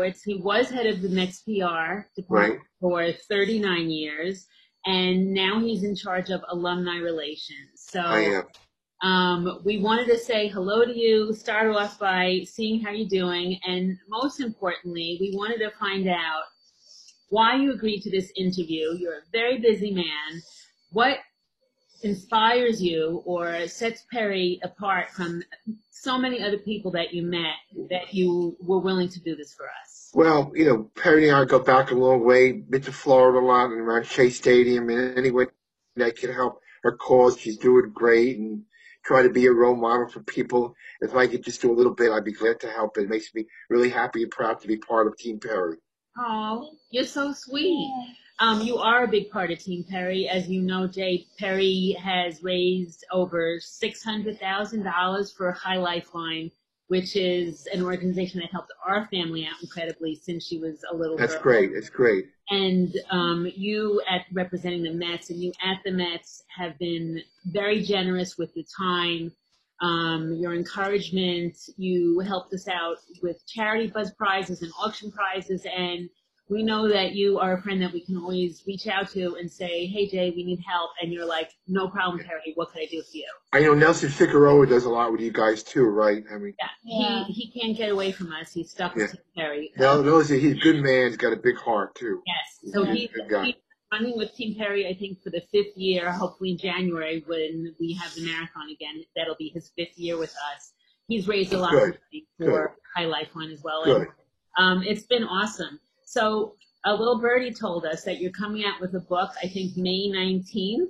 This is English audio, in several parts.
Jay Horwitz. He was head of the Mets PR department Right. for 39 years, and now he's in charge of alumni relations. So I am. um, we wanted to say hello to you, start off by seeing how you're doing, and most importantly, we wanted to find out why you agreed to this interview. You're a very busy man. What inspires you or sets Perry apart from so many other people that you met that you were willing to do this for us? Well, you know, Perry and I go back a long way. Been to Florida a lot and around Shea Stadium, and any way that can help her cause, she's doing great, and try to be a role model for people. If I could just do a little bit, I'd be glad to help. It makes me really happy and proud to be part of Team Perry. Oh, you're so sweet. Um, you are a big part of Team Perry. As you know, Jay, Perry has raised over $600,000 for High Lifeline, which is an organization that helped our family out incredibly since she was a little That's girl. great. That's great. And um, you, at representing the Mets, and you at the Mets have been very generous with your time, um, your encouragement. You helped us out with charity buzz prizes and auction prizes, and we know that you are a friend that we can always reach out to and say, "Hey, Jay, we need help," and you're like, "No problem, Terry. What could I do for you?" I know Nelson Figueroa does a lot with you guys too, right? I mean, Yeah, he he can't get away from us. He's stuck with Yeah. Team Perry. Nel- knows he's a good man. He's got a big heart too. Yes. So Yeah, he's, good guy. he's running with Team Perry, I think, for the fifth year. Hopefully in January when we have the marathon again, that'll be his fifth year with us. He's raised a lot Good. of money for High Life Lifeline as well. Good. And, um, it's been awesome. So a little birdie told us that you're coming out with a book, I think May 19th,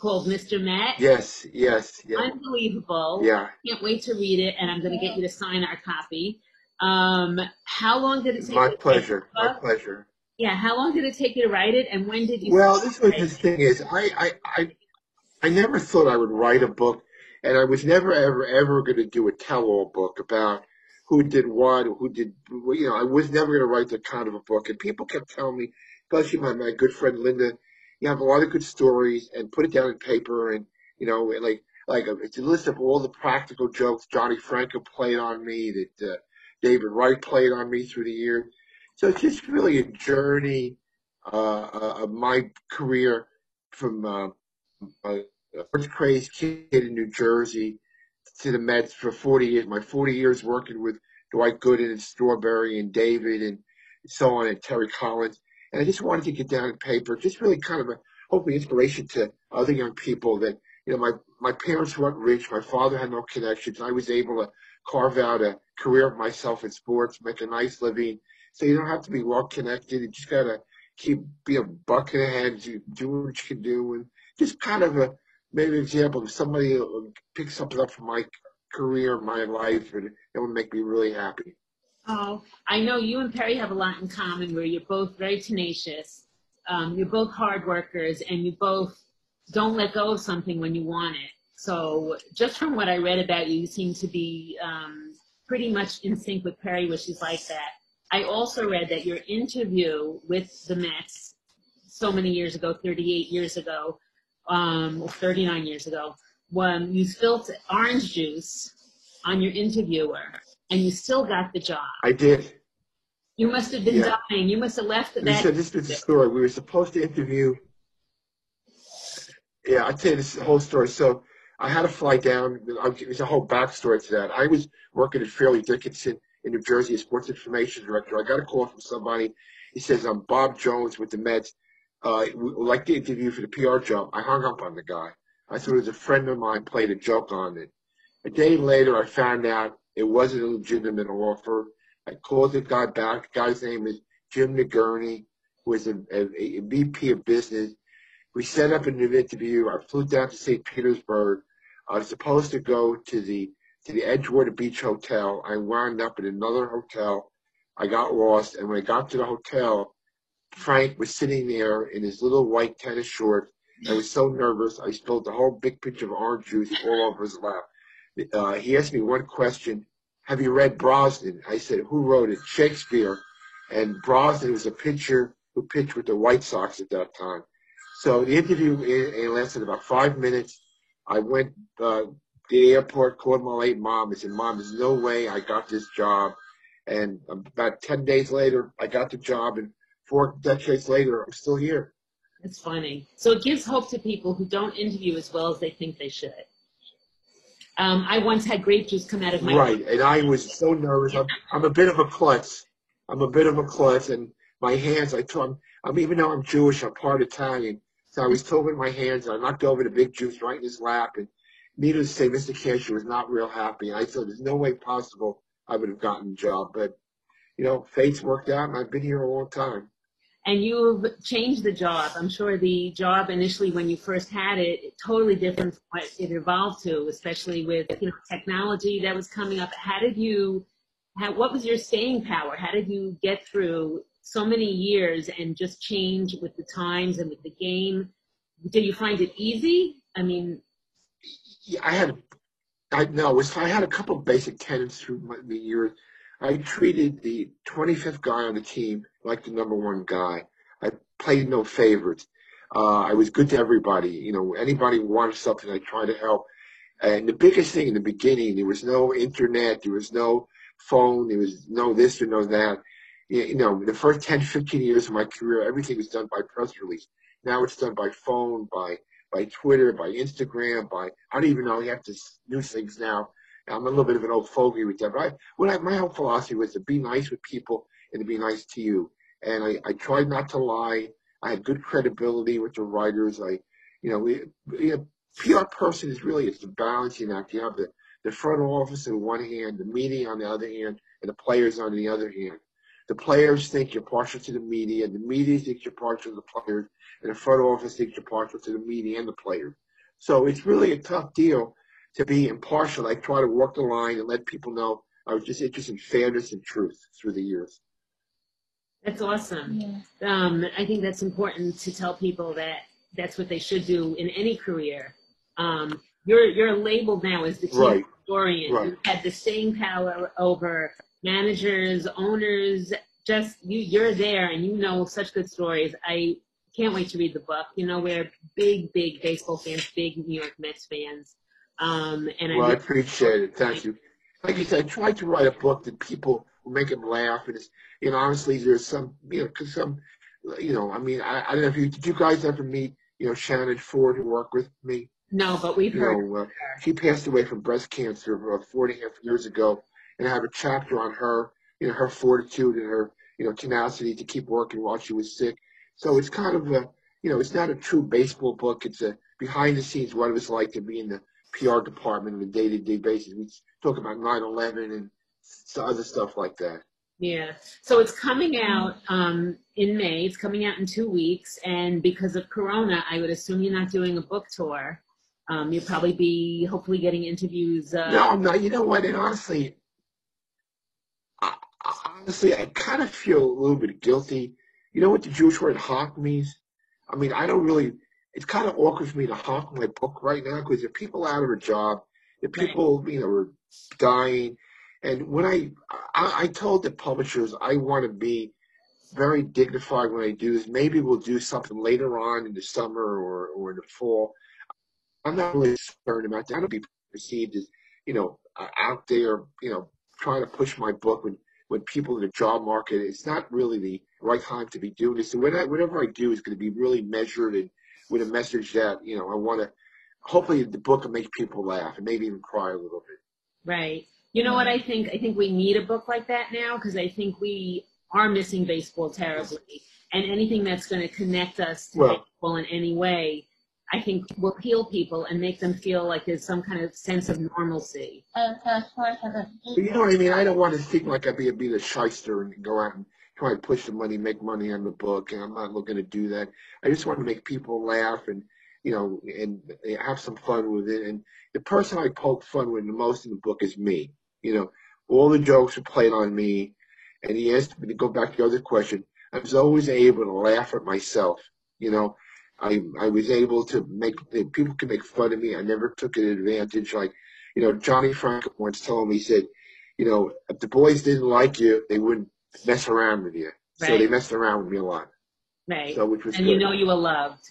called Mr. Met. Yes, yes, yeah, Unbelievable. yeah. Can't wait to read it, and I'm going to get you to sign our copy. Um, how long did it take? My pleasure. My pleasure. Yeah, how long did it take you to write it, and when did you? Well, this was the thing is, I, I, I, I never thought I would write a book, and I was never, ever, ever going to do a tell-all book about who did what, who did, you know, I was never going to write that kind of a book. And people kept telling me, especially my, my good friend Linda, you have a lot of good stories, and put it down in paper, and you know, and like, like a, it's a list of all the practical jokes Johnny Franco played on me, that uh, David Wright played on me through the years. So it's just really a journey uh, uh, of my career from uh, a first crazed kid in New Jersey to the Mets for 40 years. My 40 years working with Dwight Gooden and Strawberry and David and so on and Terry Collins. And I just wanted to get down on paper, just really kind of a hopefully inspiration to other young people that, you know, my, my parents weren't rich. My father had no connections. I was able to carve out a career of myself in sports, make a nice living. So you don't have to be well connected. You just gotta keep be a bucket ahead, do what you can do, and just kind of a maybe an example if somebody who picks something up from my career, my life, and it would make me really happy. Oh, I know you and Perry have a lot in common, where you're both very tenacious. Um, you're both hard workers, and you both don't let go of something when you want it. So, just from what I read about you, you seem to be um, pretty much in sync with Perry, where she's like that. I also read that your interview with the Mets so many years ago, 38 years ago, um, 39 years ago, when you spilled orange juice on your interviewer and you still got the job. I did. You must have been Yeah. dying. You must have left This, that. this is the story. We were supposed to interview. Yeah, I'll tell you this whole story. So I had to fly down. There's a whole backstory to that. I was working at Fairleigh Dickinson in New Jersey as sports information director. I got a call from somebody. He says, I'm Bob Jones with the Mets. Uh, like the interview for the PR job. I hung up on the guy. I thought it was a friend of mine played a joke on it. A day later, I found out it wasn't a legitimate offer. I called the guy back. The guy's name is Jim Nagourney, who is a, a, a VP of business. We set up an interview. I flew down to St. Petersburg. I was supposed to go to the to the Edgewater Beach Hotel. I wound up at another hotel. I got lost, and when I got to the hotel, Frank was sitting there in his little white tennis shorts. I was so nervous, I spilled the whole big pitch of orange juice all over his lap. Uh, he asked me one question: Have you read Brosnan? I said, Who wrote it? Shakespeare. And Brosnan was a pitcher who pitched with the White Sox at that time. So the interview it, lasted about five minutes. I went uh, to the airport, called my late mom, and said, "Mom, there's no way I got this job." And about ten days later, I got the job, and four decades later, I'm still here. It's funny. So it gives hope to people who don't interview as well as they think they should. Um, I once had grape juice come out of my right, and I was so nervous. I'm, I'm a bit of a klutz. I'm a bit of a klutz, and my hands. I told I'm even though I'm Jewish, I'm part Italian. So I was told with my hands. And I knocked over the big juice right in his lap, and needless to say, Mr. Cashen was not real happy. And I said, "There's no way possible I would have gotten the job." But you know, fate's worked out, and I've been here a long time. And you've changed the job. I'm sure the job initially, when you first had it, totally different from what it evolved to, especially with you know technology that was coming up. How did you? How, what was your staying power? How did you get through so many years and just change with the times and with the game. Did you find it easy? I mean, yeah, I had, I know, I had a couple basic tenets through my, the years. I treated the 25th guy on the team like the number one guy. I played no favorites. Uh, I was good to everybody. You know, anybody wanted something, I tried to help. And the biggest thing in the beginning, there was no internet, there was no phone, there was no this or no that you know, the first 10, 15 years of my career, everything was done by press release. Now it's done by phone, by by Twitter, by Instagram, by I don't even know. You have to do things now. I'm a little bit of an old fogey with that. But I, what I, my whole philosophy was to be nice with people and to be nice to you. And I, I tried not to lie. I had good credibility with the writers. I, you know, we, you PR person is really it's a balancing act. You have the, the front office on one hand, the media on the other hand, and the players on the other hand. The players think you're partial to the media, the media thinks you're partial to the players, and the front office thinks you're partial to the media and the players. So it's really a tough deal to be impartial. I try to walk the line and let people know I was just interested in fairness and truth through the years. That's awesome. Yeah. Um, I think that's important to tell people that that's what they should do in any career. Um, you're you're labeled now as the team right. historian. Right. You had the same power over managers, owners, just you, you're there and you know such good stories. I can't wait to read the book. You know, we're big, big baseball fans, big New York Mets fans. Um, and well, I, I appreciate it. Thank you. Like you said, I tried to write a book that people will make them laugh. And it's, you know, honestly, there's some, you know, cause some, you know, I mean, I, I don't know if you, did you guys ever meet, you know, Shannon Ford who worked with me? No, but we've you heard. Know, uh, she passed away from breast cancer about four and a half years ago and I have a chapter on her, you know, her fortitude and her, you know, tenacity to keep working while she was sick. So it's kind of a, you know, it's not a true baseball book. It's a behind the scenes what it was like to be in the PR department on a day to day basis. We talk about 9/11 and other stuff like that. Yeah. So it's coming out um, in May. It's coming out in two weeks, and because of Corona, I would assume you're not doing a book tour. Um, you'll probably be hopefully getting interviews. Uh, no, I'm not. You know what? And honestly, honestly, I kind of feel a little bit guilty. You know what the Jewish word hawk means? I mean, I don't really. It's kind of awkward for me to hawk my book right now because there are people out of a job, are people you know are dying, and when I, I I told the publishers I want to be very dignified when I do this. Maybe we'll do something later on in the summer or or in the fall. I'm not really concerned about that. I don't be perceived as you know out there, you know, trying to push my book when when people in the job market, it's not really the right time to be doing this. And whatever I do is going to be really measured and with a message that, you know, I want to, hopefully the book will make people laugh and maybe even cry a little bit. Right. You know what I think? I think we need a book like that now because I think we are missing baseball terribly. And anything that's going to connect us to well, baseball in any way I think will heal people and make them feel like there's some kind of sense of normalcy. you know what I mean? I don't want to think like I'd be, a, be the shyster and go out and try and push the money, make money on the book, and I'm not looking to do that. I just want to make people laugh and you know, and have some fun with it. And the person I poke fun with the most in the book is me. You know, all the jokes are played on me. And he asked me to go back to the other question. I was always able to laugh at myself. You know, I I was able to make people can make fun of me. I never took an advantage. Like, you know, Johnny Franco once told me, he said, you know, if the boys didn't like you, they wouldn't mess around with you. So they messed around with me a lot. Right. So which was and good. you know you were loved.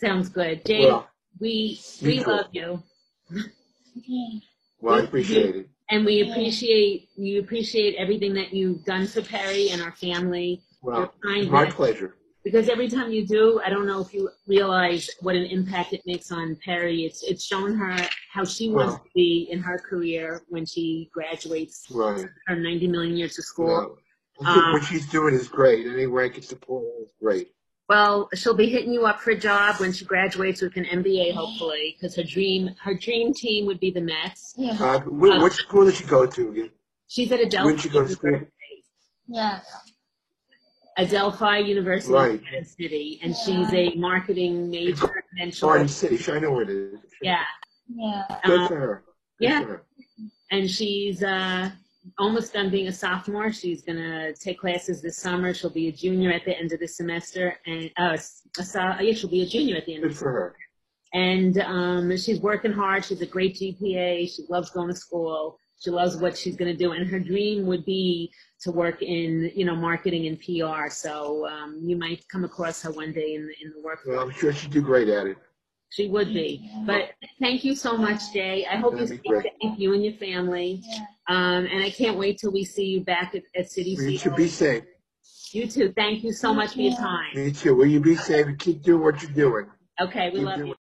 Sounds good. Jay, well, we we love you. well, I appreciate it. And we appreciate you appreciate everything that you've done for Perry and our family. Well, my pleasure. Because every time you do, I don't know if you realize what an impact it makes on Perry. It's it's shown her how she wants Well. to be in her career when she graduates Right. her 90 million years of school. Well, Um, what she's doing is great. Any way I can support her is great. Well, she'll be hitting you up for a job when she graduates with an MBA, hopefully, because her dream her dream team would be the Mets. Yeah. Uh, wh- what school did she go to again? She's at Adelphi When did she go to school? Yeah. Adelphi University Right. in Kansas City, and she's a marketing major. And she'll, Garden City. I know where it is. yeah, Yeah. Good uh, for her. Good yeah. for her. and she's uh, almost done being a sophomore. She's gonna take classes this summer. She'll be a junior at the end of the semester, and uh, a, so- yeah, she'll be a junior at the end of Good the for her. and um, she's working hard. She's a great GPA. She loves going to school. She loves what she's going to do, and her dream would be to work in, you know, marketing and PR. So um, you might come across her one day in the in the workforce. Well, I'm sure she'd do great at it. she would be. But thank you so much, Jay. I hope you That'd stay safe, you and your family. Um, and I can't wait till we see you back at, at City You Seat. should be safe. You too. Thank you so much for your time. Me too. Will you be safe and keep doing what you're doing? Okay, we Keep love doing you.